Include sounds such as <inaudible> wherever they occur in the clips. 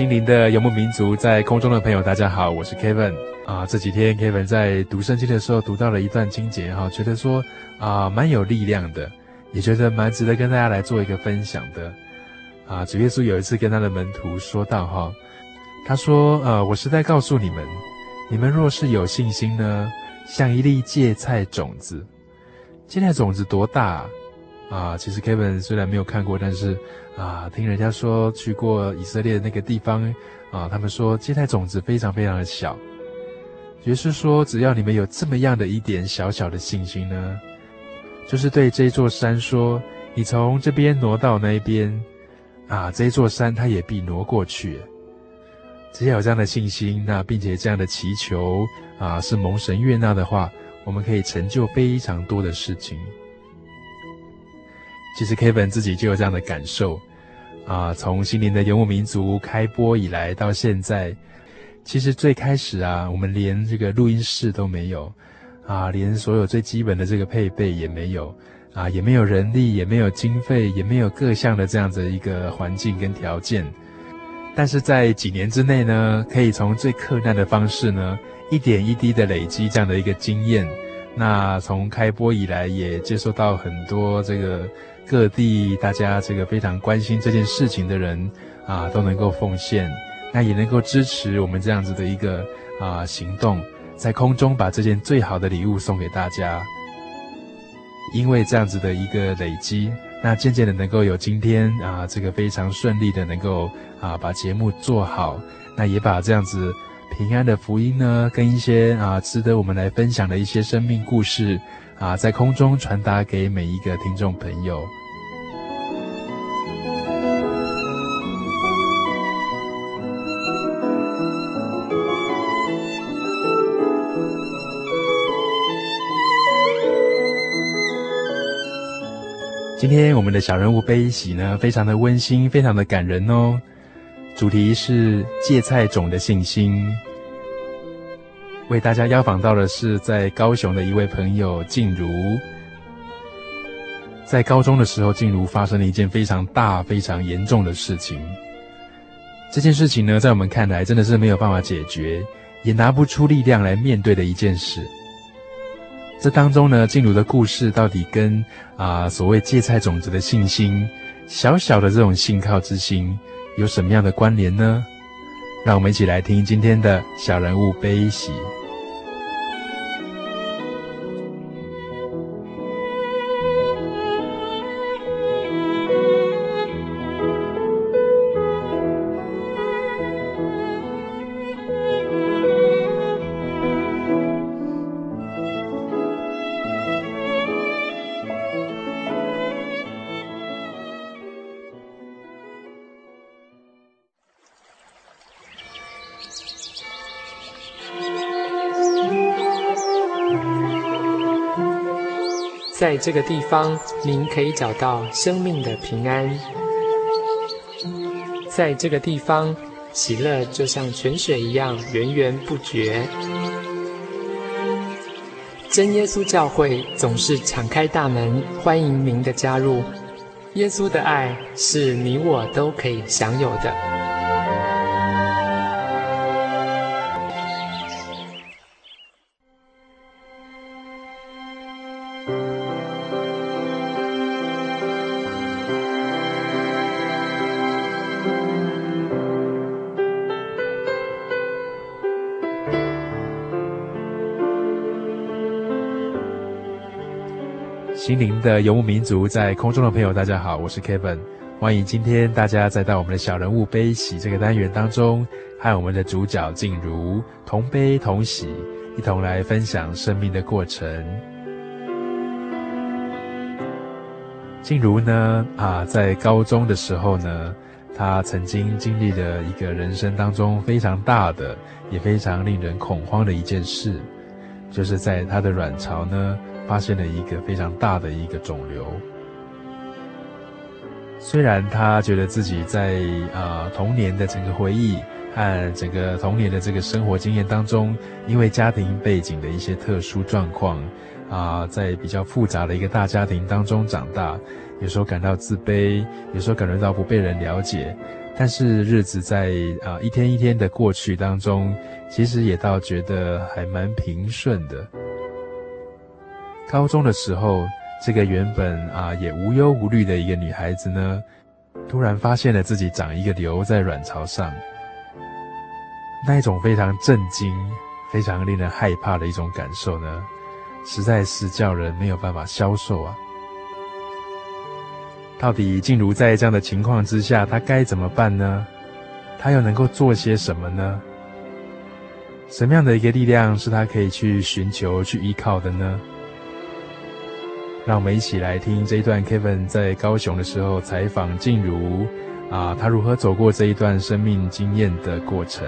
心灵的游牧民族，在空中的朋友，大家好，我是 Kevin 啊。这几天 Kevin 在读圣经的时候，读到了一段经节哈，觉得说啊，蛮有力量的，也觉得蛮值得跟大家来做一个分享的啊。主耶稣有一次跟他的门徒说道哈，他说呃，我实在告诉你们，你们若是有信心呢，像一粒芥菜种子，芥菜种子多大啊？啊，其实 Kevin 虽然没有看过，但是啊，听人家说去过以色列的那个地方啊，他们说芥菜种子非常非常的小，也就是说，只要你们有这么样的一点小小的信心呢，就是对这座山说，你从这边挪到那一边，啊，这座山它也必挪过去。只要有这样的信心，那并且这样的祈求啊，是蒙神悦纳的话，我们可以成就非常多的事情。其实 Kevin 自己就有这样的感受，啊，从心灵的游牧民族开播以来到现在，其实最开始啊，我们连这个录音室都没有，啊，连所有最基本的这个配备也没有，啊，也没有人力，也没有经费，也没有各项的这样子一个环境跟条件，但是在几年之内呢，可以从最困难的方式呢，一点一滴的累积这样的一个经验，那从开播以来也接受到很多这个。各地大家这个非常关心这件事情的人啊，都能够奉献，那也能够支持我们这样子的一个啊行动，在空中把这件最好的礼物送给大家。因为这样子的一个累积，那渐渐的能够有今天啊这个非常顺利的能够啊把节目做好，那也把这样子平安的福音呢，跟一些啊值得我们来分享的一些生命故事啊，在空中传达给每一个听众朋友。今天我们的小人物悲喜呢，非常的温馨，非常的感人哦。主题是芥菜种的信心。为大家邀访到的是在高雄的一位朋友静茹。在高中的时候，静茹发生了一件非常大、非常严重的事情。这件事情呢，在我们看来真的是没有办法解决，也拿不出力量来面对的一件事。这当中呢，静茹的故事到底跟啊所谓芥菜种子的信心，小小的这种信靠之心，有什么样的关联呢？让我们一起来听今天的小人物悲喜。这个地方，您可以找到生命的平安。在这个地方，喜乐就像泉水一样源源不绝。真耶稣教会总是敞开大门，欢迎您的加入。耶稣的爱是你我都可以享有的。的游牧民族，在空中的朋友，大家好，我是 Kevin，欢迎今天大家再到我们的小人物悲喜这个单元当中，和我们的主角静茹同悲同喜，一同来分享生命的过程。静茹呢，啊，在高中的时候呢，她曾经经历了一个人生当中非常大的，也非常令人恐慌的一件事，就是在她的卵巢呢。发现了一个非常大的一个肿瘤。虽然他觉得自己在啊、童年的整个回忆和整个童年的这个生活经验当中，因为家庭背景的一些特殊状况啊、在比较复杂的一个大家庭当中长大，有时候感到自卑，有时候感觉到不被人了解。但是日子在啊、一天一天的过去当中，其实也倒觉得还蛮平顺的。高中的时候，这个原本啊也无忧无虑的一个女孩子呢，突然发现了自己长一个瘤在卵巢上，那一种非常震惊、非常令人害怕的一种感受呢，实在是叫人没有办法消受啊。到底静茹在这样的情况之下，她该怎么办呢？她又能够做些什么呢？什么样的一个力量是她可以去寻求、去依靠的呢？让我们一起来听这一段 Kevin 在高雄的时候采访静茹，啊，他如何走过这一段生命经验的过程。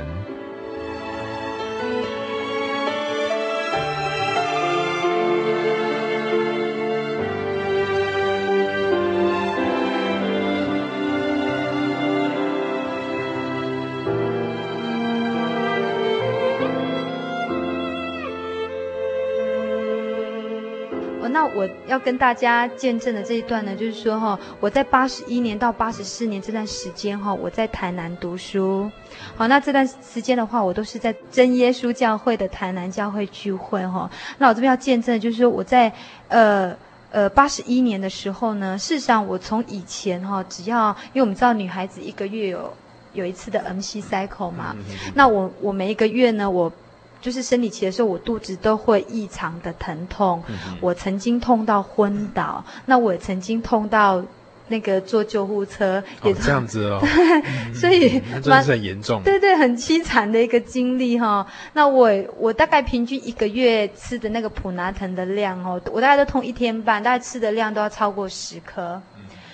要跟大家见证的这一段呢，就是说哈，我在八十一年到八十四年这段时间哈，我在台南读书。好，那这段时间的话，我都是在真耶稣教会的台南教会聚会哈。那我这边要见证的就是说，我在呃呃八十一年的时候呢，事实上我从以前哈，只要因为我们知道女孩子一个月有有一次的 MC cycle 嘛，那我我每一个月呢，我。就是生理期的时候，我肚子都会异常的疼痛。嗯、我曾经痛到昏倒，那我也曾经痛到那个坐救护车，也、哦、这样子哦。<laughs> 所以那真是很严重。对对，很凄惨的一个经历哈。那我我大概平均一个月吃的那个普拿疼的量哦，我大概都痛一天半，大概吃的量都要超过十颗。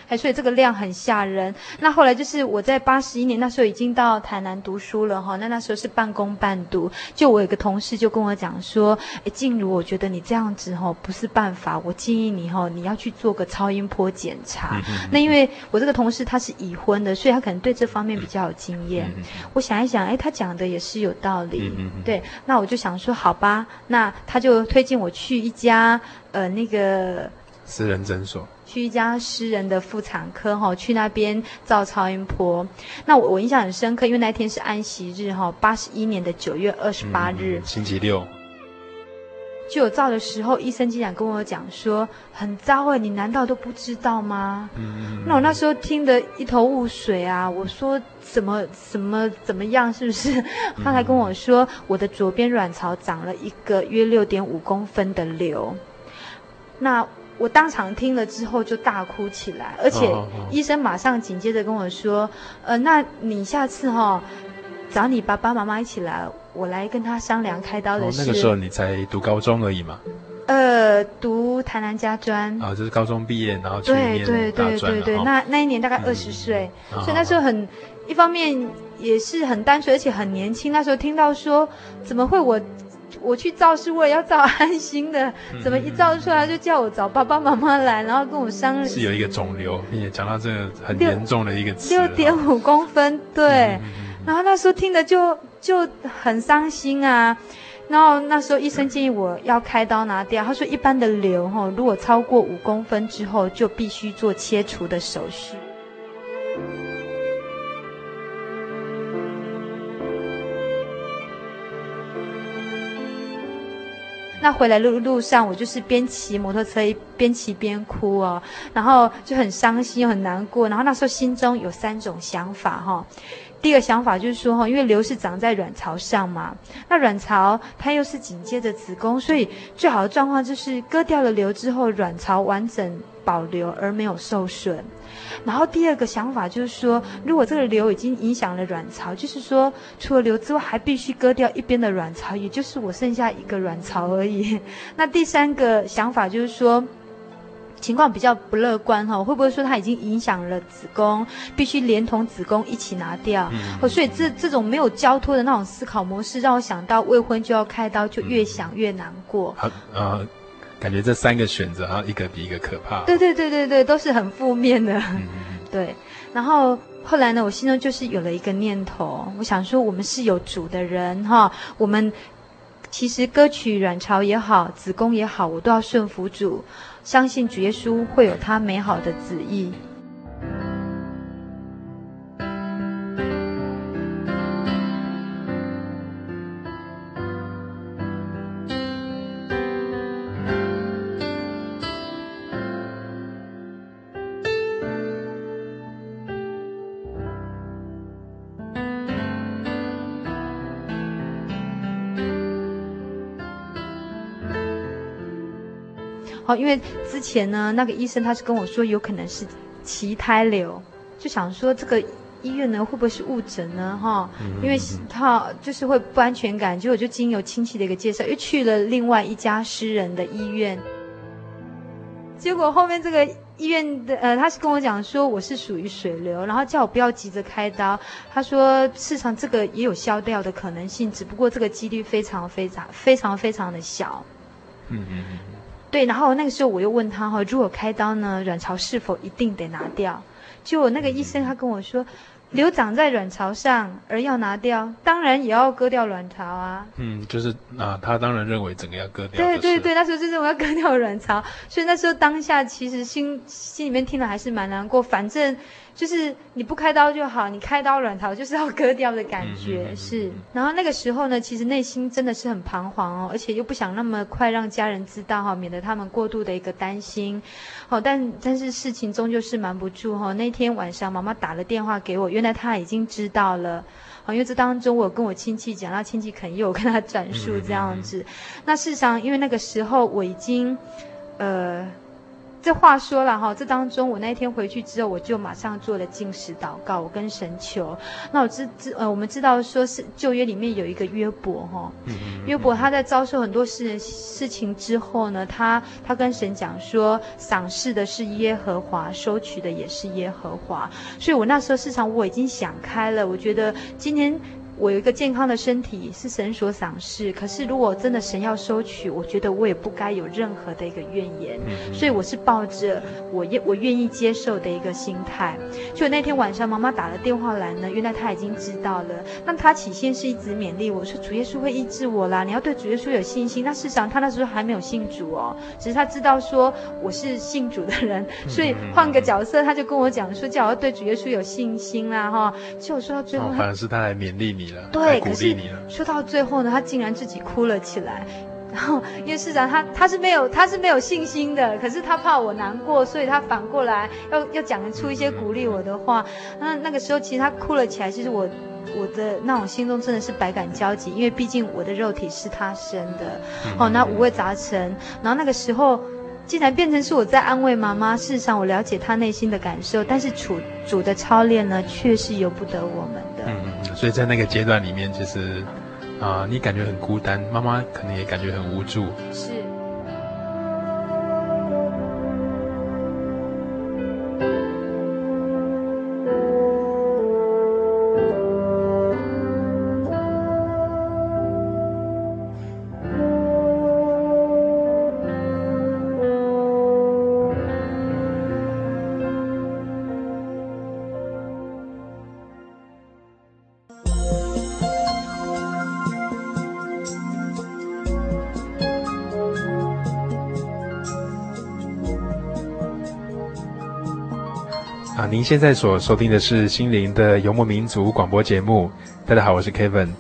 哎，所以这个量很吓人。那后来就是我在八十一年那时候已经到台南读书了哈。那那时候是半工半读。就我有个同事就跟我讲说：“哎，静茹，我觉得你这样子哈不是办法，我建议你哈你要去做个超音波检查。”那因为我这个同事他是已婚的，所以他可能对这方面比较有经验。我想一想，哎，他讲的也是有道理。对，那我就想说，好吧，那他就推荐我去一家呃那个私人诊所。去一家私人的妇产科哈，去那边照超音波。那我我印象很深刻，因为那天是安息日哈，八十一年的九月二十八日，星期六。就有照的时候，医生竟然跟我讲说很糟哎，你难道都不知道吗？嗯，那我那时候听得一头雾水啊。我说怎么怎么怎么样，是不是？他还跟我说我的左边卵巢长了一个约六点五公分的瘤。那。我当场听了之后就大哭起来，而且医生马上紧接着跟我说：“呃，那你下次哈、哦，找你爸爸妈妈一起来，我来跟他商量开刀的事。”哦，那个时候你才读高中而已嘛？呃，读台南家专啊，就是高中毕业，然后去念大专。对对对对对，哦、那那一年大概二十岁，嗯、所以那时候很、哦、一方面也是很单纯，而且很年轻。那时候听到说怎么会我。我去照是为了要照安心的，怎么一照出来就叫我找爸爸妈妈来，然后跟我商量。是有一个肿瘤，并且讲到这个很严重的一个词，六点五公分，对。嗯、然后那时候听的就就很伤心啊。然后那时候医生建议我要开刀拿掉，他说一般的瘤哈，如果超过五公分之后，就必须做切除的手术。那回来路路上，我就是边骑摩托车边骑边哭哦，然后就很伤心又很难过。然后那时候心中有三种想法哈。第一个想法就是说哈，因为瘤是长在卵巢上嘛，那卵巢它又是紧接着子宫，所以最好的状况就是割掉了瘤之后，卵巢完整保留而没有受损。然后第二个想法就是说，如果这个瘤已经影响了卵巢，就是说除了瘤之外，还必须割掉一边的卵巢，也就是我剩下一个卵巢而已。那第三个想法就是说。情况比较不乐观哈，会不会说它已经影响了子宫，必须连同子宫一起拿掉？嗯、所以这这种没有交托的那种思考模式，让我想到未婚就要开刀，就越想越难过。啊、嗯呃，感觉这三个选择啊，一个比一个可怕。对对对对对，都是很负面的。嗯、<laughs> 对，然后后来呢，我心中就是有了一个念头，我想说，我们是有主的人哈，我们其实歌曲卵巢也好，子宫也好，我都要顺服主。相信主耶稣会有他美好的旨意。哦，因为之前呢，那个医生他是跟我说有可能是脐胎瘤，就想说这个医院呢会不会是误诊呢？哈，因为他就是会不安全感，结果就经由亲戚的一个介绍，又去了另外一家私人的医院，结果后面这个医院的呃，他是跟我讲说我是属于水流，然后叫我不要急着开刀，他说事实上这个也有消掉的可能性，只不过这个几率非常非常非常非常的小。嗯嗯嗯。对，然后那个时候我又问他哈，如果开刀呢，卵巢是否一定得拿掉？就我那个医生他跟我说。瘤长在卵巢上，而要拿掉，当然也要割掉卵巢啊。嗯，就是啊，他当然认为整个要割掉。对对对，那时候就是我要割掉卵巢，所以那时候当下其实心心里面听了还是蛮难过。反正就是你不开刀就好，你开刀卵巢就是要割掉的感觉、嗯、是。然后那个时候呢，其实内心真的是很彷徨哦，而且又不想那么快让家人知道哈，免得他们过度的一个担心。好，但但是事情终究是瞒不住哈。那天晚上妈妈打了电话给我。原来她已经知道了，好，因为这当中我跟我亲戚讲，那亲戚肯定有跟他转述这样子。那事实上，因为那个时候我已经，呃。这话说了哈，这当中我那天回去之后，我就马上做了进食祷告，我跟神求。那我知知呃，我们知道说是旧约里面有一个约伯哈，约伯他在遭受很多事事情之后呢，他他跟神讲说，赏赐的是耶和华，收取的也是耶和华。所以我那时候市场我已经想开了，我觉得今天。我有一个健康的身体是神所赏赐，可是如果真的神要收取，我觉得我也不该有任何的一个怨言，所以我是抱着我愿我愿意接受的一个心态。就那天晚上妈妈打了电话来呢，原来她已经知道了。那她起先是一直勉励我说主耶稣会医治我啦，你要对主耶稣有信心。那事实上她那时候还没有信主哦，只是她知道说我是信主的人，所以换个角色，她就跟我讲说叫我要对主耶稣有信心啦哈。就我说到最后，反而是她来勉励你。对，可是说到最后呢，他竟然自己哭了起来。<laughs> 然后，因为市长他他是没有他是没有信心的，可是他怕我难过，所以他反过来要要讲出一些鼓励我的话。那那个时候，其实他哭了起来。其实我我的那种心中真的是百感交集，因为毕竟我的肉体是他生的，哦，那五味杂陈。然后那个时候。竟然变成是我在安慰妈妈。事实上，我了解她内心的感受，但是主主的操练呢，却是由不得我们的。嗯嗯，所以在那个阶段里面，其实啊、呃，你感觉很孤单，妈妈可能也感觉很无助。是。现在所收听的是心灵的游牧民族广播节目。大家好，我是 Kevin。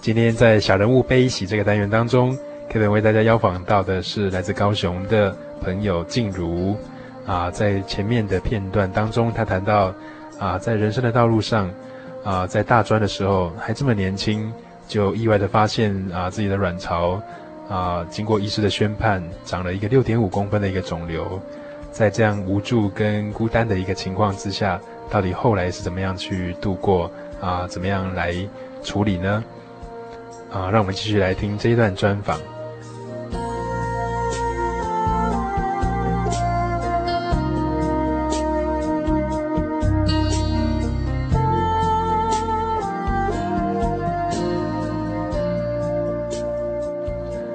今天在小人物悲喜这个单元当中，Kevin 为大家邀访到的是来自高雄的朋友静茹。啊，在前面的片段当中，他谈到啊，在人生的道路上，啊，在大专的时候还这么年轻，就意外的发现啊，自己的卵巢啊，经过医师的宣判，长了一个六点五公分的一个肿瘤。在这样无助跟孤单的一个情况之下，到底后来是怎么样去度过啊？怎么样来处理呢？啊，让我们继续来听这一段专访。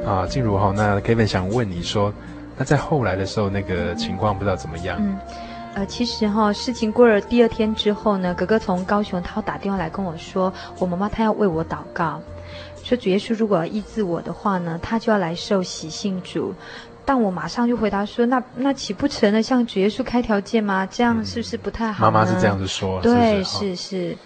啊，静茹哈，那 Kevin 想问你说。那在后来的时候，那个情况不知道怎么样。嗯，呃，其实哈，事情过了第二天之后呢，哥哥从高雄他打电话来跟我说，我妈妈她要为我祷告，说主耶稣如果要医治我的话呢，他就要来受洗信主。但我马上就回答说，那那岂不成了向主耶稣开条件吗？这样是不是不太好？妈妈是这样子说。对，是是，是是。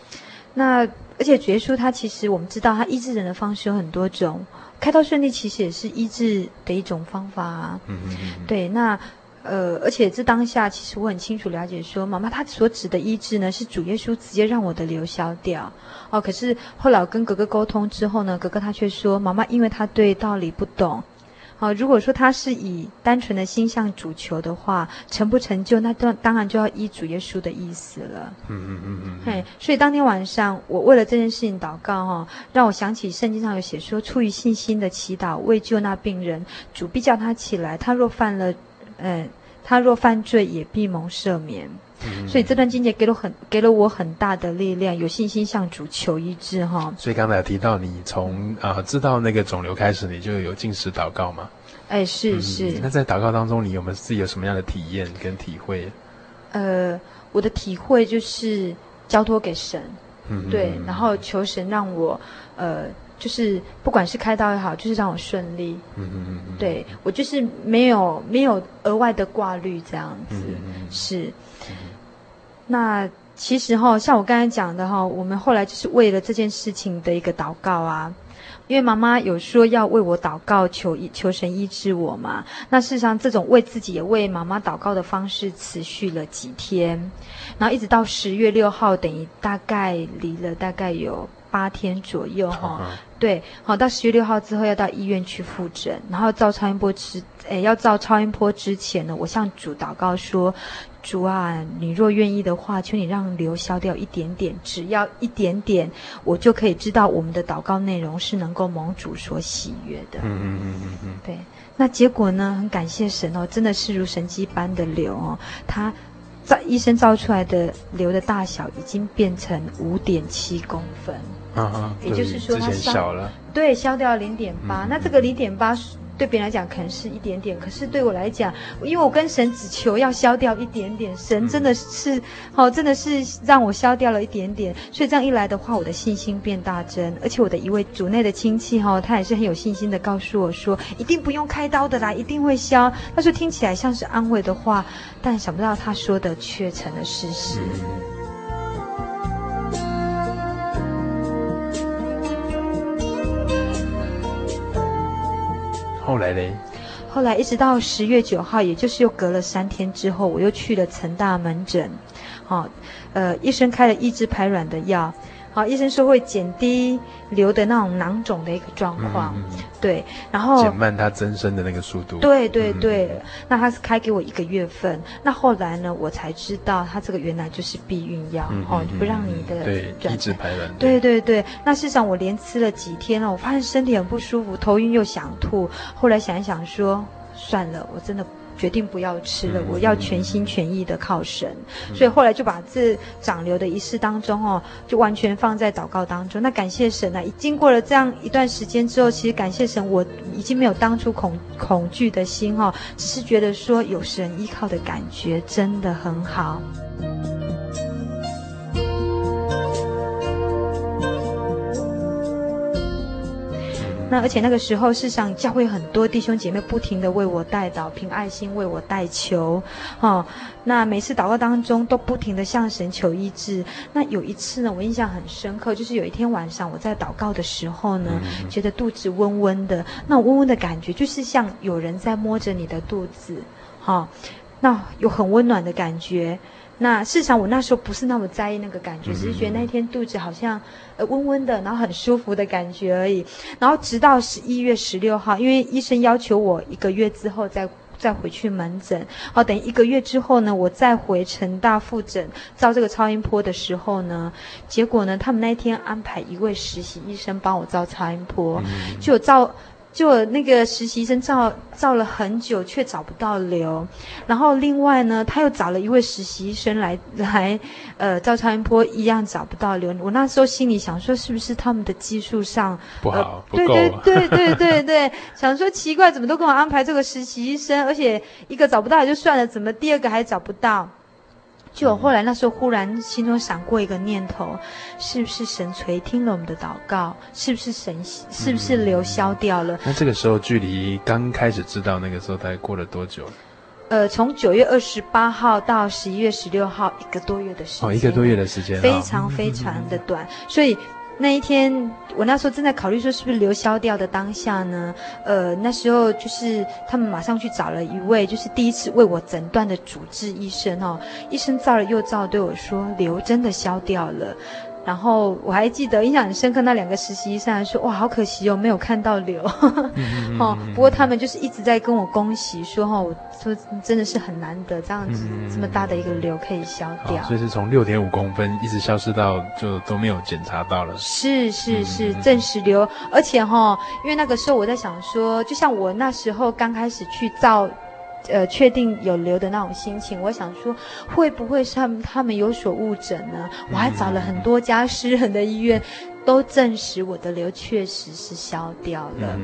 那而且主耶稣他其实我们知道，他医治人的方式有很多种。开刀顺利其实也是医治的一种方法啊。嗯嗯嗯。对，那呃，而且这当下其实我很清楚了解说，妈妈她所指的医治呢，是主耶稣直接让我的瘤消掉。哦，可是后来我跟格格沟通之后呢，格格他却说，妈妈因为她对道理不懂。好，如果说他是以单纯的心向主求的话，成不成就，那当当然就要依主耶稣的意思了。嗯嗯嗯嗯。嘿，所以当天晚上，我为了这件事情祷告哈，让我想起圣经上有写说，出于信心的祈祷，为救那病人，主必叫他起来。他若犯了，呃，他若犯罪，也必蒙赦免。所以这段经节给了很给了我很大的力量，有信心向主求医治哈。所以刚才有提到你从啊、呃、知道那个肿瘤开始，你就有进食祷告吗？哎，是是、嗯。那在祷告当中，你有没有自己有什么样的体验跟体会？呃，我的体会就是交托给神，嗯，对，然后求神让我呃，就是不管是开刀也好，就是让我顺利。嗯嗯嗯。对，我就是没有没有额外的挂虑这样子，嗯嗯是。那其实哈，像我刚才讲的哈，我们后来就是为了这件事情的一个祷告啊，因为妈妈有说要为我祷告，求医求神医治我嘛。那事实上，这种为自己也为妈妈祷告的方式持续了几天，然后一直到十月六号，等于大概离了大概有八天左右哈。对，好，到十月六号之后要到医院去复诊，然后照超音波之，诶，要照超音波之前呢，我向主祷告说。主啊，你若愿意的话，求你让流消掉一点点，只要一点点，我就可以知道我们的祷告内容是能够蒙主所喜悦的。嗯嗯嗯嗯嗯。对，那结果呢？很感谢神哦，真的是如神迹般的流哦，他造医生造出来的瘤的大小已经变成五点七公分。啊啊，也就是说它小了。对，消掉零点八。那这个零点八是。对别人来讲可能是一点点，可是对我来讲，因为我跟神只求要消掉一点点，神真的是，好、真的是让我消掉了一点点，所以这样一来的话，我的信心变大增，而且我的一位主内的亲戚哈、哦，他也是很有信心的告诉我说，一定不用开刀的啦，一定会消。他说听起来像是安慰的话，但想不到他说的却成了事实。嗯后来呢，后来一直到十月九号，也就是又隔了三天之后，我又去了成大门诊，好、哦，呃，医生开了抑制排卵的药。好，医生说会减低瘤的那种囊肿的一个状况，嗯、对，然后减慢它增生的那个速度。对对对，嗯、那他是开给我一个月份，那后来呢，我才知道他这个原来就是避孕药，嗯、哦，就不让你的对抑制排卵。对对对，那事实上我连吃了几天了，我发现身体很不舒服，头晕又想吐，后来想一想说，算了，我真的。决定不要吃了，我要全心全意的靠神，嗯、所以后来就把这长瘤的仪式当中哦，就完全放在祷告当中。那感谢神啊！经过了这样一段时间之后，其实感谢神，我已经没有当初恐恐惧的心哦，只是觉得说有神依靠的感觉真的很好。那而且那个时候，世上教会很多弟兄姐妹不停的为我代祷，凭爱心为我代求，哦，那每次祷告当中都不停的向神求医治。那有一次呢，我印象很深刻，就是有一天晚上我在祷告的时候呢，嗯、觉得肚子温温的，那温温的感觉就是像有人在摸着你的肚子，哈、哦，那有很温暖的感觉。那事实上，我那时候不是那么在意那个感觉，只是觉得那天肚子好像呃温温的，然后很舒服的感觉而已。然后直到十一月十六号，因为医生要求我一个月之后再再回去门诊，好，等一个月之后呢，我再回成大复诊照这个超音波的时候呢，结果呢，他们那天安排一位实习医生帮我照超音波，就照。就那个实习生照照了很久，却找不到瘤。然后另外呢，他又找了一位实习医生来来，呃，照超音波一样找不到瘤。我那时候心里想说，是不是他们的技术上不好？对对对对对对，想说奇怪，怎么都给我安排这个实习医生，而且一个找不到也就算了，怎么第二个还找不到？就我后来那时候忽然心中闪过一个念头，是不是神垂听了我们的祷告？是不是神是不是流消掉了？那这个时候距离刚开始知道那个时候大概过了多久？呃，从九月二十八号到十一月十六号，一个多月的时间。哦，一个多月的时间，非常非常的短，所以。那一天，我那时候正在考虑说是不是流消掉的当下呢？呃，那时候就是他们马上去找了一位，就是第一次为我诊断的主治医生哦。医生照了又照，对我说瘤真的消掉了。然后我还记得印象很深刻，那两个实习医生还说：“哇，好可惜哦，没有看到瘤。嗯” <laughs> 哦，不过他们就是一直在跟我恭喜说：“哈，我说真的是很难得这样子，嗯、这么大的一个瘤可以消掉。”所以是从六点五公分一直消失到就都没有检查到了。是是是，证实瘤，而且哈，因为那个时候我在想说，就像我那时候刚开始去照。呃，确定有瘤的那种心情，我想说，会不会是他们他们有所误诊呢？我还找了很多家私人的医院，都证实我的瘤确实是消掉了。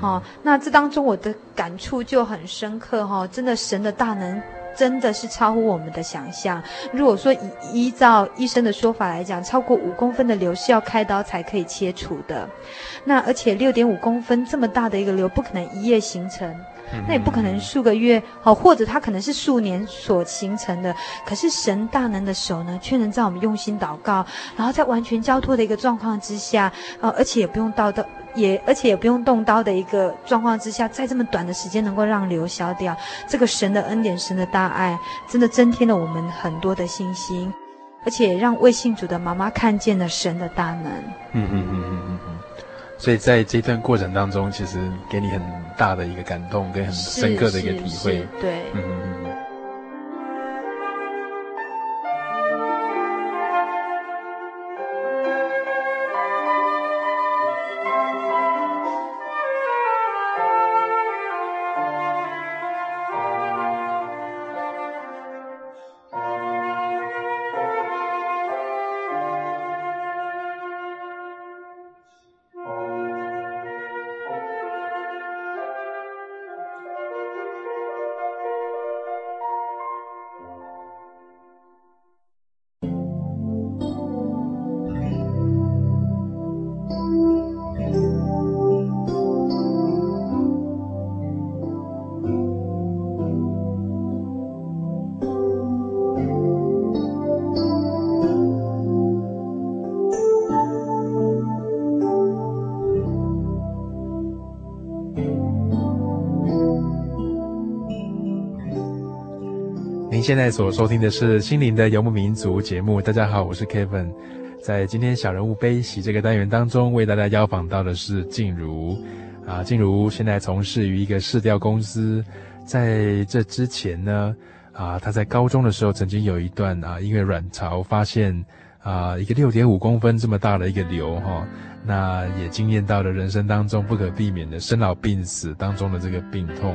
好、哦，那这当中我的感触就很深刻哈、哦，真的神的大能真的是超乎我们的想象。如果说依依照医生的说法来讲，超过五公分的瘤是要开刀才可以切除的。那而且六点五公分这么大的一个瘤，不可能一夜形成。那也不可能数个月，哦，或者它可能是数年所形成的。可是神大能的手呢，却能在我们用心祷告，然后在完全交托的一个状况之下，呃，而且也不用刀的，也而且也不用动刀的一个状况之下，在这么短的时间能够让瘤消掉，这个神的恩典、神的大爱，真的增添了我们很多的信心，而且让未信主的妈妈看见了神的大能。嗯嗯嗯嗯嗯。所以在这段过程当中，其实给你很大的一个感动，跟很深刻的一个体会。对，嗯。现在所收听的是《心灵的游牧民族》节目。大家好，我是 Kevin。在今天小人物悲喜这个单元当中，为大家邀访到的是静茹。啊，静茹现在从事于一个市调公司。在这之前呢，啊，她在高中的时候曾经有一段啊，因为卵巢发现啊一个六点五公分这么大的一个瘤哈、那也惊艳到了人生当中不可避免的生老病死当中的这个病痛。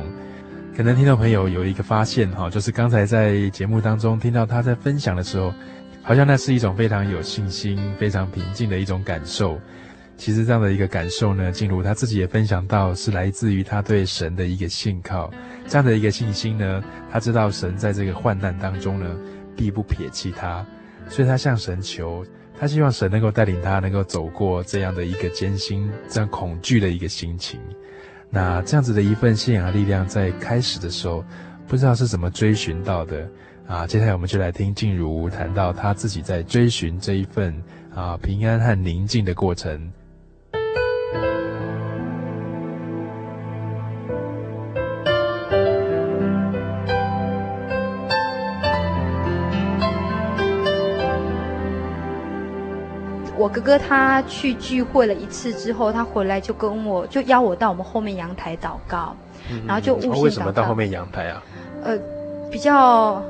可能听众朋友有一个发现哈，就是刚才在节目当中听到他在分享的时候，好像那是一种非常有信心、非常平静的一种感受。其实这样的一个感受呢，静茹他自己也分享到，是来自于他对神的一个信靠。这样的一个信心呢，他知道神在这个患难当中呢，必不撇弃他，所以他向神求，他希望神能够带领他，能够走过这样的一个艰辛、这样恐惧的一个心情。那这样子的一份信仰力量，在开始的时候，不知道是怎么追寻到的啊。接下来我们就来听静茹谈到她自己在追寻这一份啊平安和宁静的过程。我哥哥他去聚会了一次之后，他回来就跟我就邀我到我们后面阳台祷告，嗯、然后就悟性祷告。为什么到后面阳台啊？呃，比较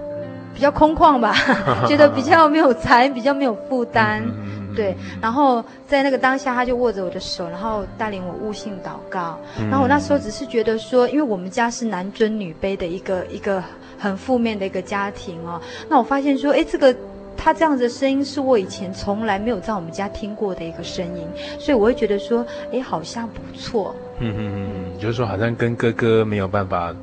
比较空旷吧，<laughs> 觉得比较没有财，比较没有负担。嗯、对，然后在那个当下，他就握着我的手，然后带领我悟性祷告。嗯、然后我那时候只是觉得说，因为我们家是男尊女卑的一个一个很负面的一个家庭哦，那我发现说，哎，这个。他这样子的声音是我以前从来没有在我们家听过的一个声音，所以我会觉得说，哎，好像不错。嗯嗯嗯，就是说好像跟哥哥没有办法，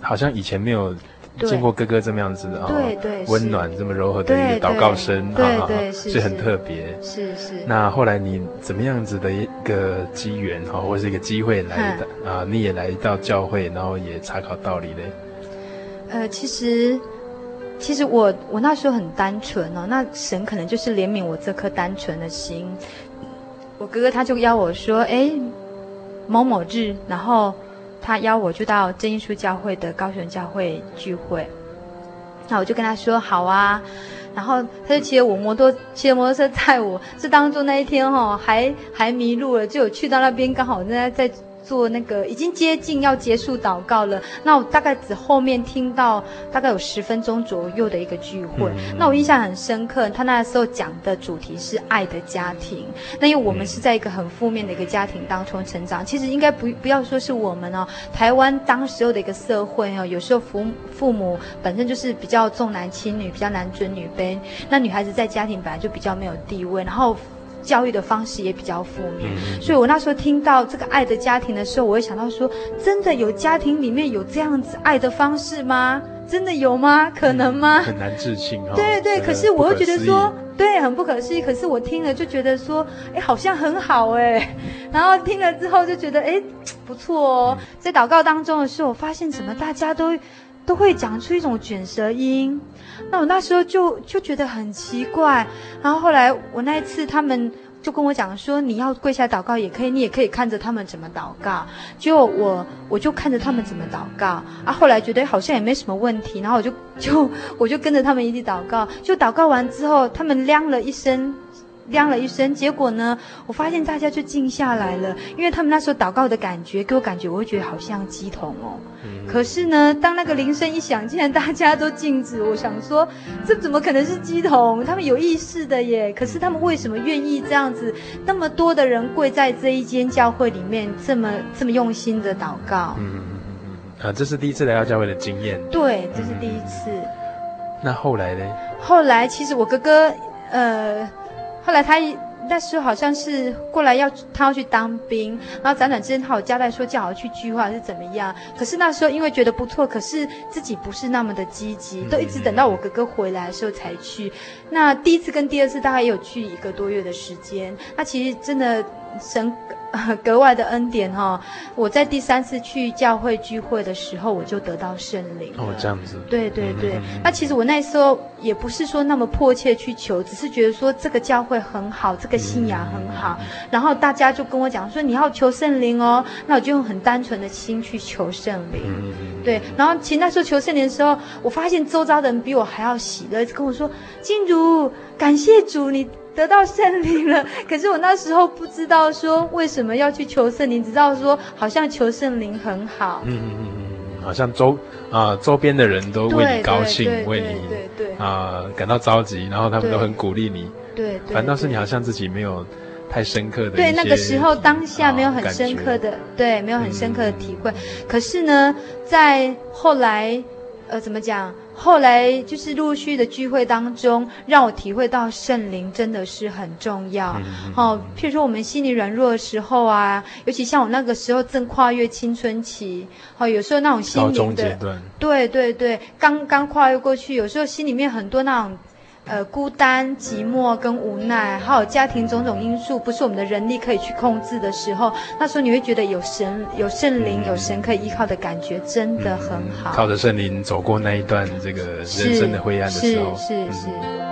好像以前没有见过哥哥这么样子啊，对对，温暖这么柔和的一个祷告声，对对，是很特别。是是。那后来你怎么样子的一个机缘哈，或是一个机会来的啊？你也来到教会，然后也查考道理嘞？呃，其实。其实我我那时候很单纯哦，那神可能就是怜悯我这颗单纯的心。我哥哥他就邀我说：“哎，某某日，然后他邀我就到真耶稣教会的高雄教会聚会。”那我就跟他说：“好啊。”然后他就骑着我摩托骑着摩托车载我。这当中那一天哈、哦，还还迷路了，就有去到那边刚好正在在。做那个已经接近要结束祷告了，那我大概只后面听到大概有十分钟左右的一个聚会，嗯、那我印象很深刻。他那时候讲的主题是爱的家庭，那因为我们是在一个很负面的一个家庭当中成长，其实应该不不要说是我们哦，台湾当时候的一个社会哦，有时候父父母本身就是比较重男轻女，比较男尊女卑，那女孩子在家庭本来就比较没有地位，然后。教育的方式也比较负面，所以我那时候听到这个爱的家庭的时候，我会想到说，真的有家庭里面有这样子爱的方式吗？真的有吗？可能吗？很难置信哦。对对，可是我又觉得说，对，很不可思议。可是我听了就觉得说，哎，好像很好哎。<laughs> 然后听了之后就觉得，哎，不错哦。在祷告当中的时候，我发现怎么大家都都会讲出一种卷舌音。那我那时候就就觉得很奇怪，然后后来我那一次他们就跟我讲说，你要跪下祷告也可以，你也可以看着他们怎么祷告。就我我就看着他们怎么祷告啊，后来觉得好像也没什么问题，然后我就就我就跟着他们一起祷告。就祷告完之后，他们亮了一声。亮了一声，结果呢，我发现大家就静下来了，因为他们那时候祷告的感觉，给我感觉，我会觉得好像鸡桶哦。嗯、可是呢，当那个铃声一响，竟然大家都静止，我想说，这怎么可能是鸡桶？他们有意识的耶。可是他们为什么愿意这样子？那么多的人跪在这一间教会里面，这么这么用心的祷告。嗯嗯嗯嗯。啊，这是第一次来到教会的经验。对，这是第一次。嗯、那后来呢？后来其实我哥哥，呃。后来他那时候好像是过来要他要去当兵，然后辗转之间他有交代说叫我去聚会还是怎么样。可是那时候因为觉得不错，可是自己不是那么的积极，都一直等到我哥哥回来的时候才去。那第一次跟第二次大概也有去一个多月的时间。那其实真的神。<laughs> 格外的恩典哈、哦！我在第三次去教会聚会的时候，我就得到圣灵。哦，这样子。对对对。嗯、那其实我那时候也不是说那么迫切去求，只是觉得说这个教会很好，这个信仰很好。嗯、然后大家就跟我讲说你要求圣灵哦，那我就用很单纯的心去求圣灵。嗯、对。然后其实那时候求圣灵的时候，我发现周遭的人比我还要喜乐，跟我说：“静茹，感谢主，你。”得到圣灵了，<laughs> 可是我那时候不知道说为什么要去求圣灵，只知道说好像求圣灵很好。嗯嗯嗯嗯，好像周啊、呃、周边的人都为你高兴，为你对对啊、呃、感到着急，然后他们都很鼓励你。对，对，对，反倒是你好像自己没有太深刻的。对，那个时候当下没有很深刻的，对，没有很深刻的体会。嗯、可是呢，在后来，呃，怎么讲？后来就是陆续的聚会当中，让我体会到圣灵真的是很重要。好、哦，譬如说我们心里软弱的时候啊，尤其像我那个时候正跨越青春期，哦，有时候那种心灵的，对对对，刚刚跨越过去，有时候心里面很多那种呃孤单、寂寞跟无奈，还有家庭种种因素，不是我们的人力可以去控制的时候，那时候你会觉得有神、有圣灵、有神可以依靠的感觉，真的很好。靠着圣灵走过那一段这个人生的灰暗的时候，是是是。是是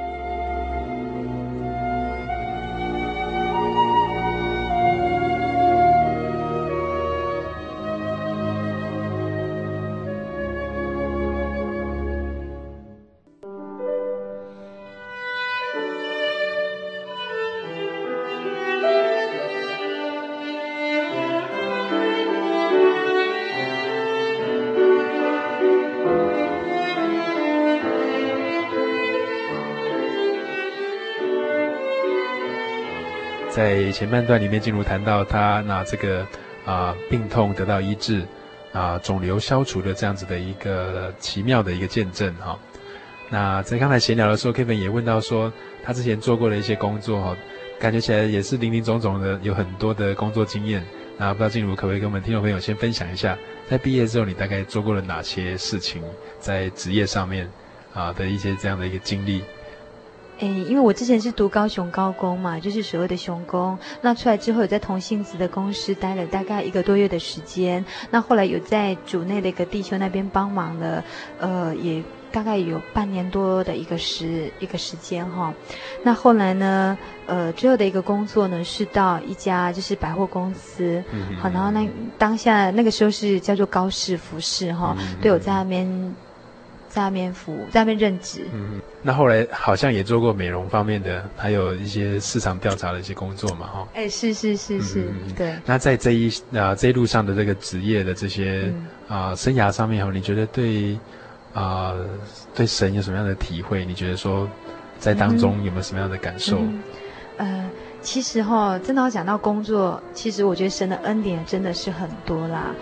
在前半段里面，进入谈到他那这个啊、病痛得到医治，啊、肿瘤消除的这样子的一个奇妙的一个见证哈、哦。那在刚才闲聊的时候，Kevin 也问到说，他之前做过的一些工作哈，感觉起来也是林林总总的，有很多的工作经验。那不知道静茹可不可以跟我们听众朋友先分享一下，在毕业之后你大概做过了哪些事情，在职业上面啊的一些这样的一个经历。诶，因为我之前是读高雄高工嘛，就是所谓的雄工。那出来之后，有在同性子的公司待了大概一个多月的时间。那后来有在组内的一个弟兄那边帮忙了，呃，也大概有半年多的一个时一个时间哈。那后来呢，呃，最后的一个工作呢，是到一家就是百货公司。好，然后那当下那个时候是叫做高氏服饰哈，对我在那边。在那边服务，在那边任职。嗯，那后来好像也做过美容方面的，还有一些市场调查的一些工作嘛，哈。哎，是是是是，嗯、对。那在这一啊这一路上的这个职业的这些、嗯、啊生涯上面哈，你觉得对啊对神有什么样的体会？你觉得说在当中有没有什么样的感受？呃，其实哈，真的要讲到工作，其实我觉得神的恩典真的是很多啦。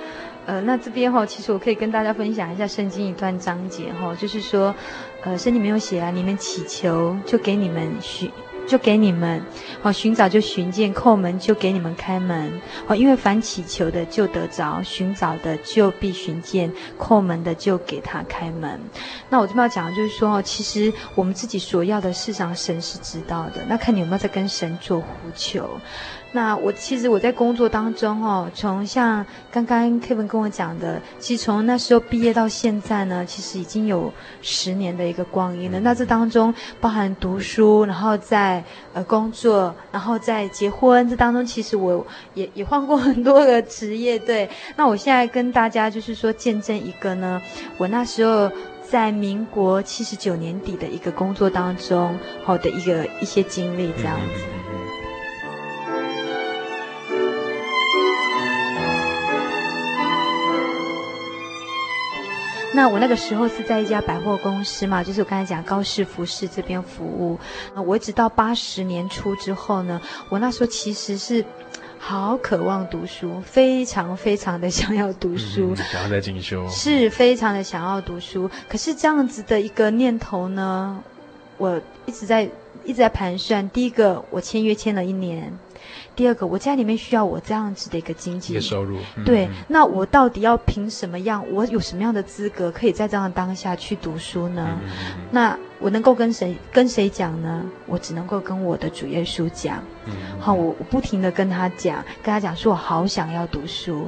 呃，那这边哈，其实我可以跟大家分享一下圣经一段章节哈，就是说，呃，圣经没有写啊，你们祈求就给你们寻，就给你们，好寻找就寻见，叩门就给你们开门，好，因为凡祈求的就得着，寻找的就必寻见，叩门的就给他开门。那我这边要讲的就是说，其实我们自己所要的，事上神是知道的，那看你有没有在跟神做呼求。那我其实我在工作当中哦，从像刚刚 Kevin 跟我讲的，其实从那时候毕业到现在呢，其实已经有十年的一个光阴了。那这当中包含读书，然后在呃工作，然后在结婚，这当中其实我也也换过很多个职业。对，<laughs> 那我现在跟大家就是说见证一个呢，我那时候在民国七十九年底的一个工作当中，好的一个一些经历这样子。那我那个时候是在一家百货公司嘛，就是我刚才讲高氏服饰这边服务。我一直到八十年初之后呢，我那时候其实是好渴望读书，非常非常的想要读书，嗯、想要再进修，是非常的想要读书。可是这样子的一个念头呢，我一直在一直在盘算。第一个，我签约签了一年。第二个，我家里面需要我这样子的一个经济收入，嗯、对，那我到底要凭什么样？我有什么样的资格可以在这样的当下去读书呢？嗯、那我能够跟谁跟谁讲呢？我只能够跟我的主耶稣讲。嗯、好，我我不停的跟他讲，跟他讲说，我好想要读书。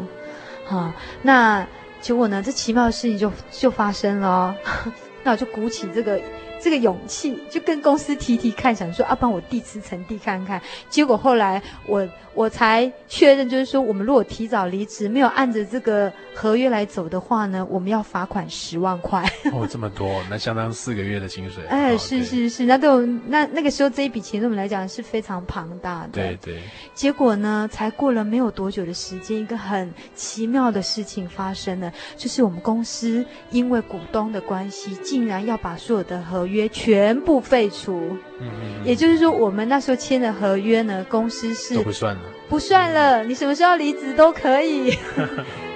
好，那结果呢？这奇妙的事情就就发生了。<laughs> 那我就鼓起这个。这个勇气就跟公司提提看，想说啊，帮我递辞呈递看看。结果后来我我才确认，就是说我们如果提早离职，没有按着这个合约来走的话呢，我们要罚款十万块。哦，这么多，那相当四个月的薪水。哎，是是是，那对我那那个时候这一笔钱对我们来讲是非常庞大的。对对。结果呢，才过了没有多久的时间，一个很奇妙的事情发生了，就是我们公司因为股东的关系，竟然要把所有的合约。约全部废除，嗯嗯，也就是说，我们那时候签的合约呢，公司是都不算了，不算了，你什么时候离职都可以。<laughs>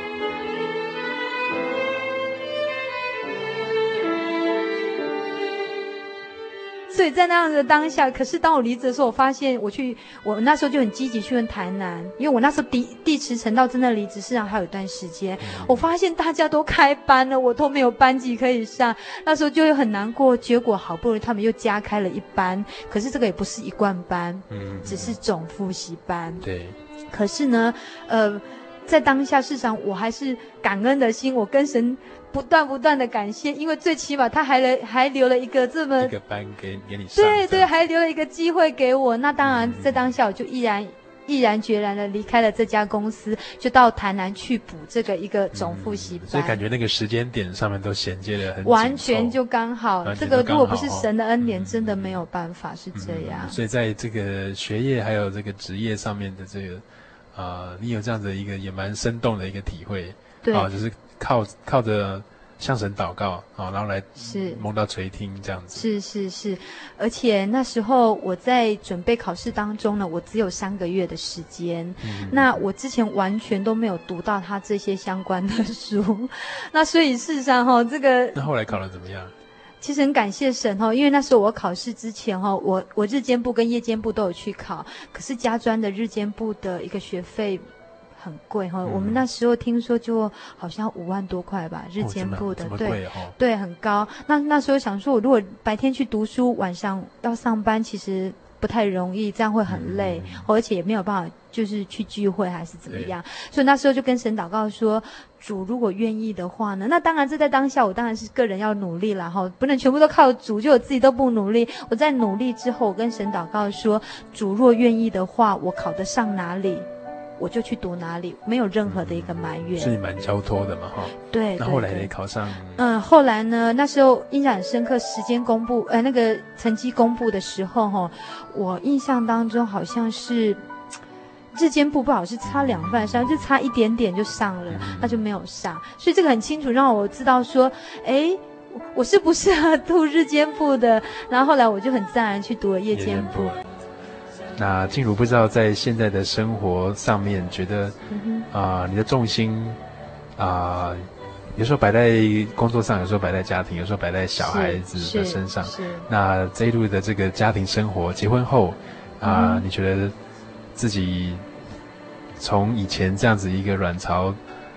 所以在那样的当下，可是当我离职的时候，我发现我去，我那时候就很积极去问台南，因为我那时候递递辞呈到真的离职，事实上还有一段时间，我发现大家都开班了，我都没有班级可以上，那时候就会很难过。结果好不容易他们又加开了一班，可是这个也不是一贯班，嗯，只是总复习班。对。可是呢，呃，在当下，事实上我还是感恩的心，我跟神。不断不断的感谢，因为最起码他还留还留了一个这么一个班给给你上，对对，还留了一个机会给我。那当然，在当下我就毅然毅然决然的离开了这家公司，就到台南去补这个一个总复习班。所以感觉那个时间点上面都衔接的很完全就刚好。这个如果不是神的恩典，真的没有办法是这样。所以在这个学业还有这个职业上面的这个啊，你有这样的一个也蛮生动的一个体会，对，啊，就是。靠靠着向神祷告啊，然后来是蒙到垂听这样子。是是是，而且那时候我在准备考试当中呢，我只有三个月的时间。嗯、那我之前完全都没有读到他这些相关的书，<laughs> 那所以事实上哈，这个那后来考的怎么样？其实很感谢神哈，因为那时候我考试之前哈，我我日间部跟夜间部都有去考，可是家专的日间部的一个学费。很贵哈，我们那时候听说就好像五万多块吧，日间部的，对对，很高。那那时候想说，我如果白天去读书，晚上要上班，其实不太容易，这样会很累，而且也没有办法，就是去聚会还是怎么样。所以那时候就跟神祷告说，主如果愿意的话呢，那当然这在当下，我当然是个人要努力了哈，不能全部都靠主，就我自己都不努力。我在努力之后，我跟神祷告说，主若愿意的话，我考得上哪里？我就去读哪里，没有任何的一个埋怨。是你蛮交托的嘛，哈。对。那后来你考上？嗯，后来呢？那时候印象很深刻，时间公布，呃，那个成绩公布的时候，哈，我印象当中好像是日间部不好，是差两分上，就差一点点就上了，那就没有上。所以这个很清楚，让我知道说，哎，我是不适合读日间部的？然后后来我就很自然去读了夜间部。那静茹不知道在现在的生活上面，觉得啊、嗯呃，你的重心啊、呃，有时候摆在工作上，有时候摆在家庭，有时候摆在小孩子的身上。是。是那这一路的这个家庭生活，结婚后啊、呃，你觉得自己从以前这样子一个卵巢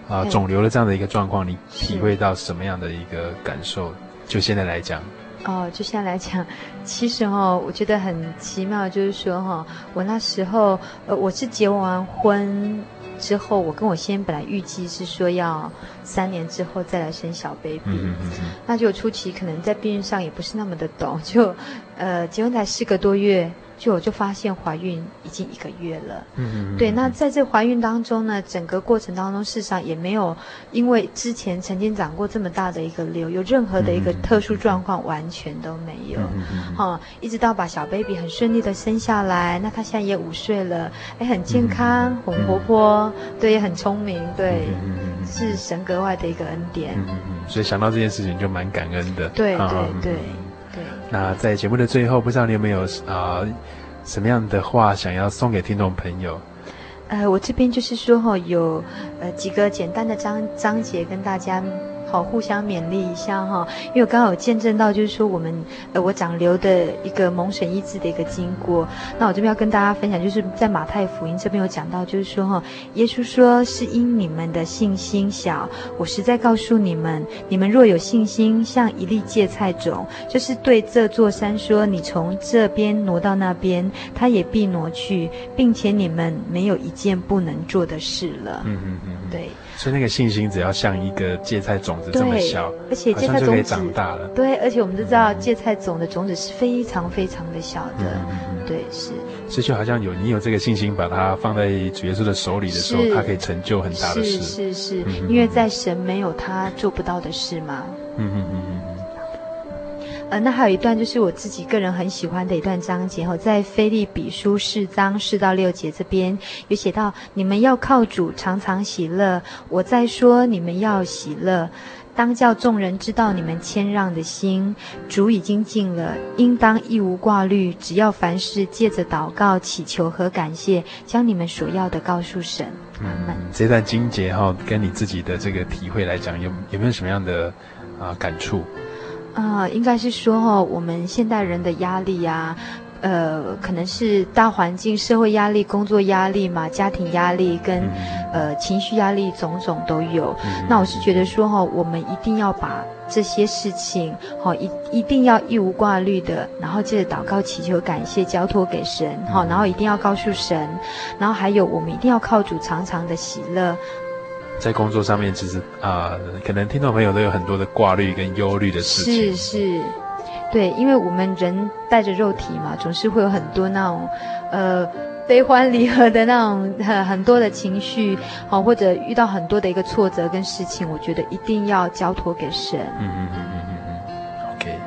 啊肿瘤的这样的一个状况，你体会到什么样的一个感受？就现在来讲。哦，就现在来讲，其实哦，我觉得很奇妙，就是说哈、哦，我那时候呃，我是结完婚之后，我跟我先生本来预计是说要三年之后再来生小 baby，嗯嗯嗯，那就初期可能在避孕上也不是那么的懂，就呃，结婚才四个多月。就我就发现怀孕已经一个月了，嗯嗯，对。那在这怀孕当中呢，整个过程当中，事实上也没有因为之前曾经长过这么大的一个瘤，有任何的一个特殊状况，完全都没有。嗯嗯，哈，一直到把小 baby 很顺利的生下来，那他现在也五岁了，哎，很健康，很活泼，对，也很聪明，对。是神格外的一个恩典。嗯嗯嗯，所以想到这件事情就蛮感恩的。对对对对。那在节目的最后，不知道你有没有啊、什么样的话想要送给听众朋友？呃，我这边就是说哈，有呃几个简单的章章节跟大家。好，互相勉励一下哈，因为我刚好有见证到，就是说我们呃，我长瘤的一个蒙神医治的一个经过。那我这边要跟大家分享，就是在马太福音这边有讲到，就是说哈，耶稣说是因你们的信心小。我实在告诉你们，你们若有信心，像一粒芥菜种，就是对这座山说，你从这边挪到那边，它也必挪去，并且你们没有一件不能做的事了。嗯嗯嗯，对。所以那个信心只要像一个芥菜种子这么小，而且芥菜种子可以长大了。对，而且我们都知道芥菜种的种子是非常非常的小的。嗯、对，是。所以就好像有你有这个信心，把它放在主耶稣的手里的时候，它可以成就很大的事。是是因为在神没有他做不到的事嘛。嗯嗯嗯嗯。呃，那还有一段就是我自己个人很喜欢的一段章节哈，在腓立比书四章四到六节这边有写到：你们要靠主常常喜乐。我在说你们要喜乐，当叫众人知道你们谦让的心。主已经尽了，应当一无挂虑，只要凡事借着祷告、祈求和感谢，将你们所要的告诉神。嗯，这段经节哈，跟你自己的这个体会来讲，有有没有什么样的啊感触？啊、呃，应该是说哈，我们现代人的压力呀，呃，可能是大环境、社会压力、工作压力嘛，家庭压力跟呃情绪压力种种都有。嗯、那我是觉得说哈，我们一定要把这些事情，哦，一一定要一无挂虑的，然后接着祷告、祈求、感谢，交托给神，哈，然后一定要告诉神，然后还有我们一定要靠主常常的喜乐。在工作上面，其实啊、呃，可能听众朋友都有很多的挂虑跟忧虑的事情。是是，对，因为我们人带着肉体嘛，总是会有很多那种，呃，悲欢离合的那种很很多的情绪，好，或者遇到很多的一个挫折跟事情，我觉得一定要交托给神。嗯嗯嗯嗯嗯嗯。OK，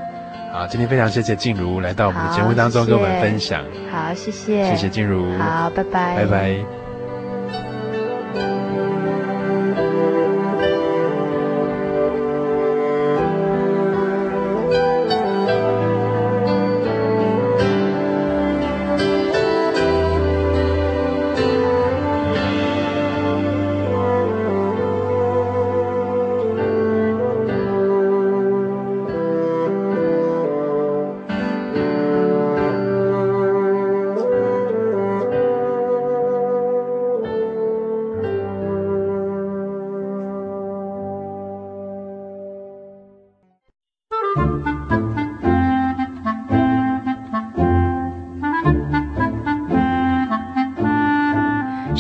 好，今天非常谢谢静茹来到我们的节目当中跟我们分享。好，谢谢。谢谢静茹。好，拜拜。拜拜。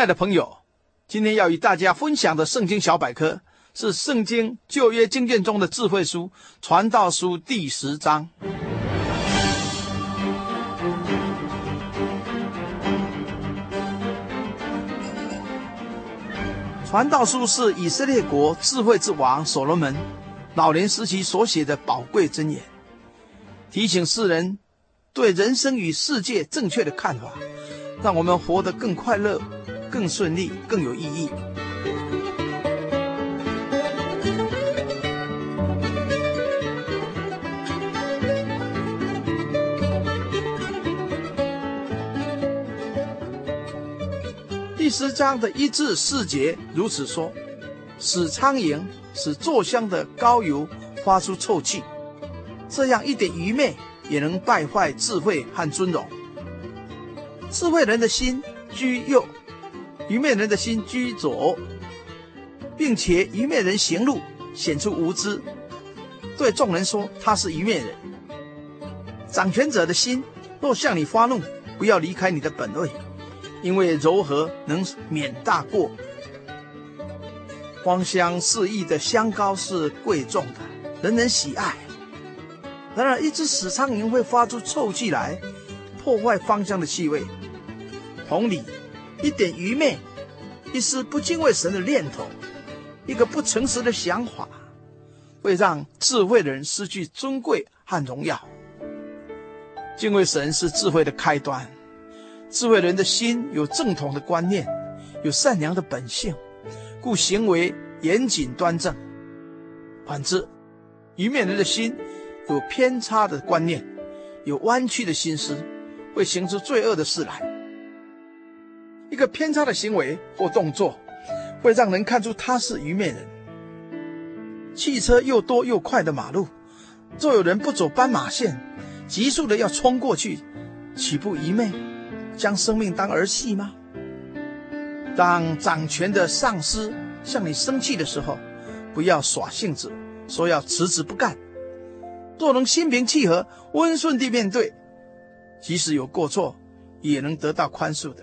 亲爱的朋友，今天要与大家分享的圣经小百科是圣经旧约经卷中的智慧书《传道书》第十章。《传道书》是以色列国智慧之王所罗门老年时期所写的宝贵箴言，提醒世人对人生与世界正确的看法，让我们活得更快乐。更顺利，更有意义。第十章的一至四节如此说：使苍蝇、使坐香的膏油发出臭气，这样一点愚昧也能败坏智慧和尊荣。智慧人的心居右。愚昧人的心居左，并且愚昧人行路显出无知，对众人说他是愚昧人。掌权者的心若向你发怒，不要离开你的本位，因为柔和能免大过。芳香四溢的香膏是贵重的，人人喜爱。然而，一只死苍蝇会发出臭气来，破坏芳香的气味。同理，一点愚昧，一丝不敬畏神的念头，一个不诚实的想法，会让智慧的人失去尊贵和荣耀。敬畏神是智慧的开端。智慧人的心有正统的观念，有善良的本性，故行为严谨端正。反之，愚昧人的心有偏差的观念，有弯曲的心思，会行出罪恶的事来。一个偏差的行为或动作，会让人看出他是愚昧人。汽车又多又快的马路，若有人不走斑马线，急速的要冲过去，岂不愚昧？将生命当儿戏吗？当掌权的上司向你生气的时候，不要耍性子，说要辞职不干。若能心平气和、温顺地面对，即使有过错，也能得到宽恕的。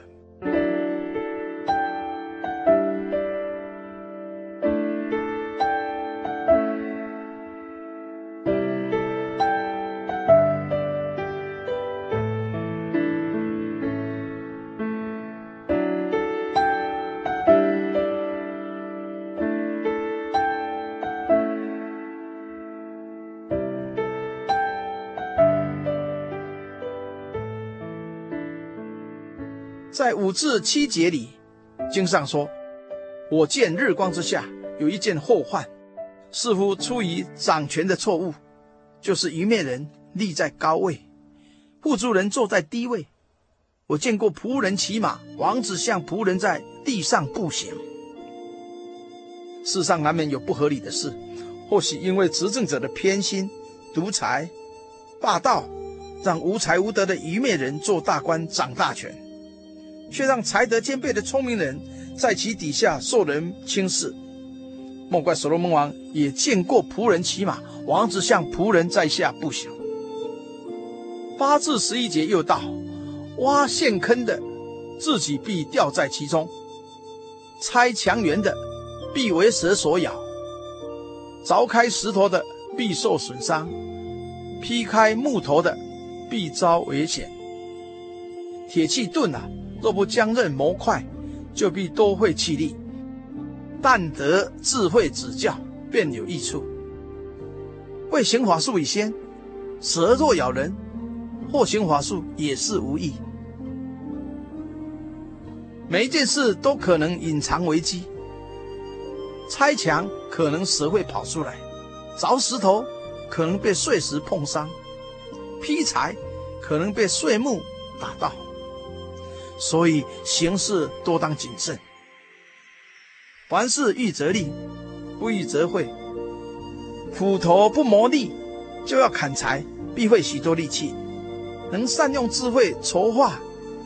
在五至七节里，经上说：“我见日光之下有一件祸患，似乎出于掌权的错误，就是愚昧人立在高位，富足人坐在低位。我见过仆人骑马，王子像仆人在地上步行。世上难免有不合理的事，或许因为执政者的偏心、独裁、霸道，让无才无德的愚昧人做大官、掌大权。”却让才德兼备的聪明人在其底下受人轻视。莫怪所罗门王也见过仆人骑马，王子向仆人在下步行。八至十一节又道：挖陷坑的，自己必掉在其中；拆墙垣的，必为蛇所咬；凿开石头的，必受损伤；劈开木头的，必遭危险。铁器钝啊！若不将刃磨快，就必多费气力。但得智慧指教，便有益处。为行法术以先，蛇若咬人，或行法术也是无益。每一件事都可能隐藏危机。拆墙可能蛇会跑出来，凿石头可能被碎石碰伤，劈柴可能被碎木打到。所以行事多当谨慎，凡事预则立，不预则废。斧头不磨利，就要砍柴，必费许多力气。能善用智慧筹划，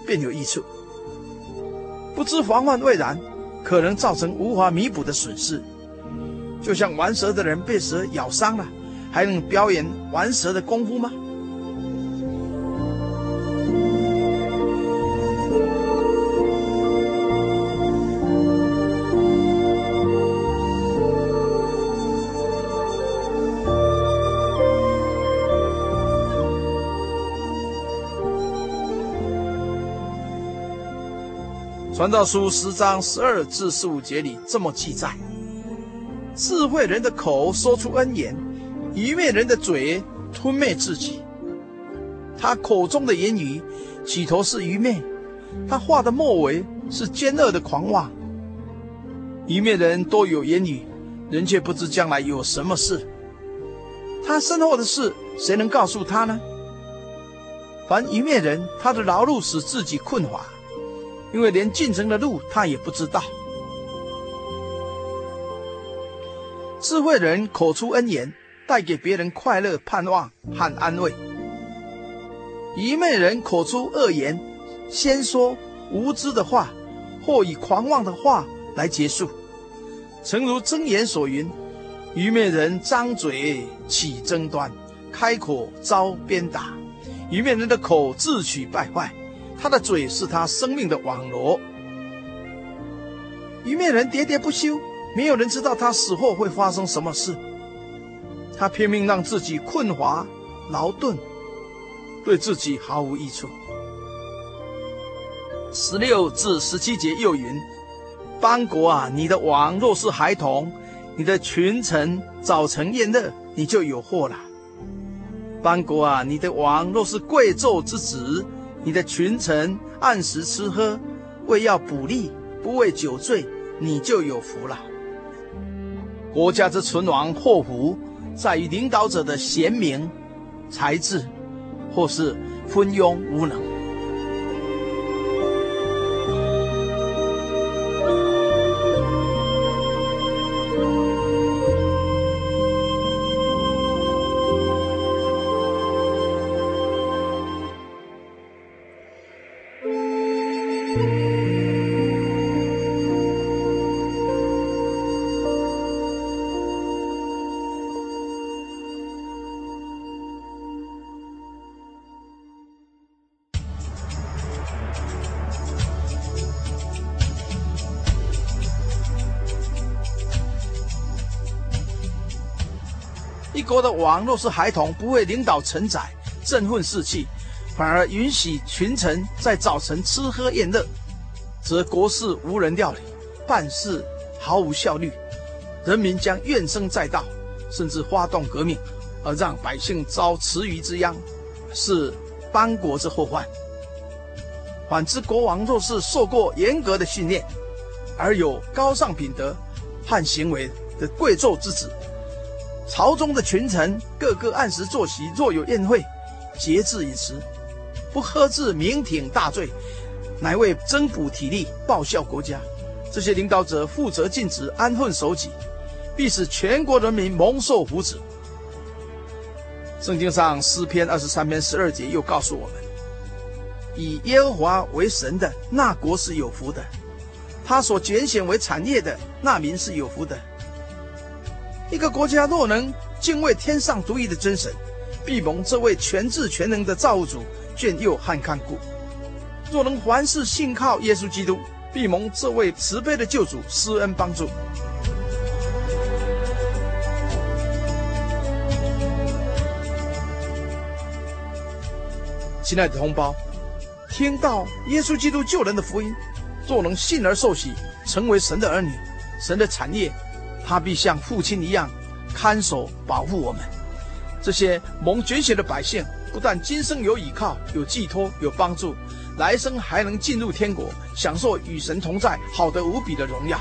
便有益处。不知防范未然，可能造成无法弥补的损失。就像玩蛇的人被蛇咬伤了，还能表演玩蛇的功夫吗？传道书十章十二至十五节里这么记载：智慧人的口说出恩言，愚昧人的嘴吞灭自己。他口中的言语起头是愚昧，他话的末尾是奸恶的狂妄。愚昧人多有言语，人却不知将来有什么事。他身后的事，谁能告诉他呢？凡愚昧人，他的劳碌使自己困乏。因为连进城的路他也不知道。智慧人口出恩言，带给别人快乐、盼望和安慰；愚昧人口出恶言，先说无知的话，或以狂妄的话来结束。诚如真言所云：“愚昧人张嘴起争端，开口遭鞭打。愚昧人的口自取败坏。”他的嘴是他生命的网罗。愚昧人喋喋不休，没有人知道他死后会发生什么事。他拼命让自己困乏、劳顿，对自己毫无益处。十六至十七节又云：邦国啊，你的王若是孩童，你的群臣早晨宴乐，你就有祸了。邦国啊，你的王若是贵胄之子，你的群臣按时吃喝，为要补力，不为酒醉，你就有福了。国家之存亡祸福，在于领导者的贤明、才智，或是昏庸无能。国的王若是孩童，不为领导承载，振奋士气，反而允许群臣在早晨吃喝宴乐，则国事无人料理，办事毫无效率，人民将怨声载道，甚至发动革命，而让百姓遭池鱼之殃，是邦国之祸患。反之，国王若是受过严格的训练，而有高尚品德和行为的贵胄之子。朝中的群臣个个按时作息，若有宴会，节制饮食，不喝至酩酊大醉，乃为增补体力，报效国家。这些领导者负责尽职，安分守己，必使全国人民蒙受福祉。圣经上诗篇二十三篇十二节又告诉我们：以耶和华为神的那国是有福的，他所拣选为产业的那民是有福的。一个国家若能敬畏天上独一的真神，必蒙这位全智全能的造物主眷佑和看顾；若能凡事信靠耶稣基督，必蒙这位慈悲的救主施恩帮助。亲爱的同胞，听到耶稣基督救人的福音，若能信而受洗，成为神的儿女，神的产业。他必像父亲一样看守保护我们。这些蒙拣选的百姓，不但今生有依靠、有寄托、有帮助，来生还能进入天国，享受与神同在、好的无比的荣耀。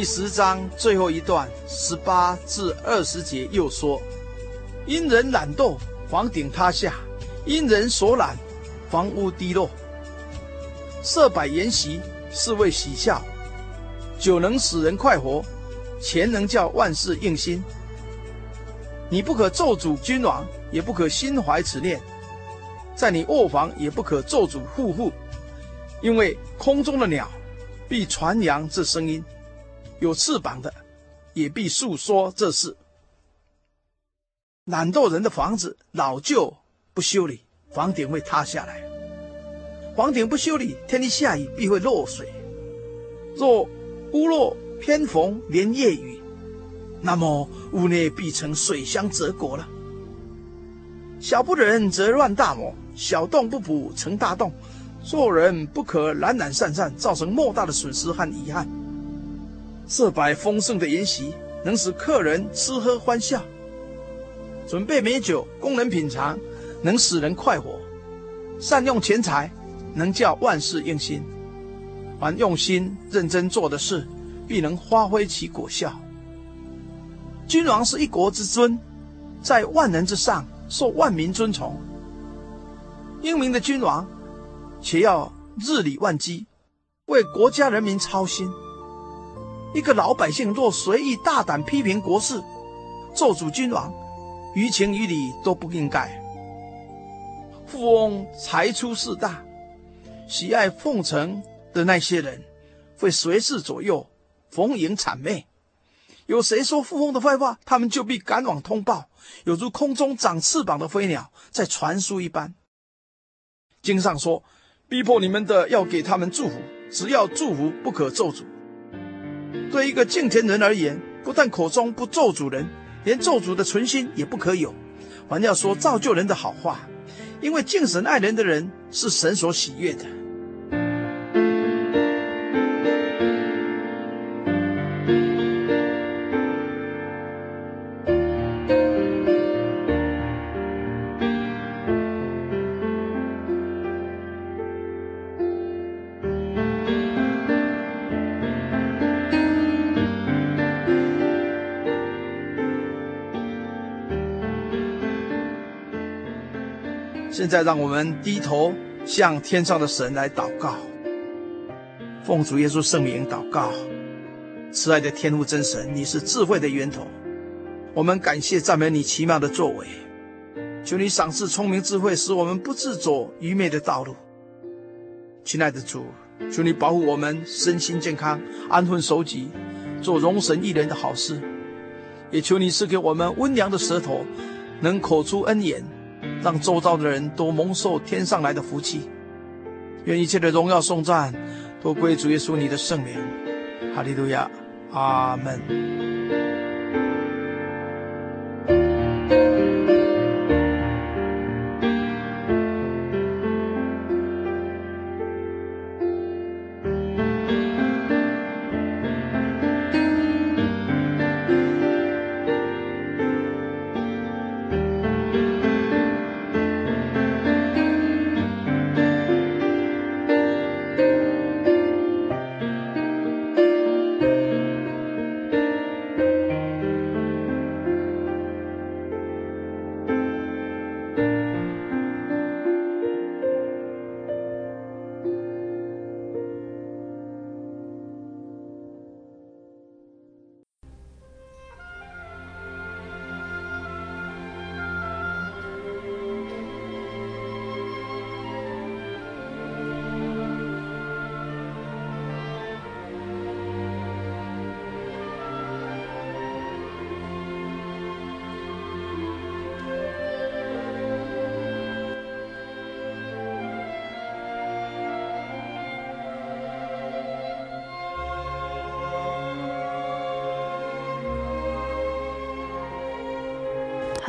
第十章最后一段十八至二十节又说：因人懒惰，房顶塌下；因人所懒，房屋低落。设摆筵席，是为喜笑；酒能使人快活，钱能叫万事应心。你不可咒诅君王，也不可心怀此念；在你卧房也不可咒诅户户，因为空中的鸟必传扬这声音。有翅膀的，也必述说这事。懒惰人的房子老旧不修理，房顶会塌下来；房顶不修理，天一下雨必会漏水。若屋漏偏逢连夜雨，那么屋内必成水乡泽国了。小不忍则乱大谋，小洞不补成大洞。做人不可懒懒散散，造成莫大的损失和遗憾。设摆丰盛的筵席，能使客人吃喝欢笑；准备美酒供人品尝，能使人快活；善用钱财，能叫万事应心。凡用心认真做的事，必能发挥其果效。君王是一国之尊，在万人之上，受万民尊崇。英明的君王，且要日理万机，为国家人民操心。一个老百姓若随意大胆批评国事，咒诅君王，于情于理都不应该。富翁财出势大，喜爱奉承的那些人，会随侍左右，逢迎谄媚。有谁说富翁的坏话，他们就必赶往通报，有如空中长翅膀的飞鸟在传书一般。经上说，逼迫你们的要给他们祝福，只要祝福，不可咒诅。对一个敬虔人而言，不但口中不咒主人，连咒主的存心也不可有，还要说造就人的好话，因为敬神爱人的人是神所喜悦的。在，让我们低头向天上的神来祷告，奉主耶稣圣名祷告。慈爱的天父真神，你是智慧的源头，我们感谢赞美你奇妙的作为。求你赏赐聪明智慧，使我们不自走愚昧的道路。亲爱的主，求你保护我们身心健康，安分守己，做荣神益人的好事。也求你赐给我们温良的舌头，能口出恩言。让周遭的人都蒙受天上来的福气，愿一切的荣耀颂赞都归主耶稣你的圣名，哈利路亚，阿门。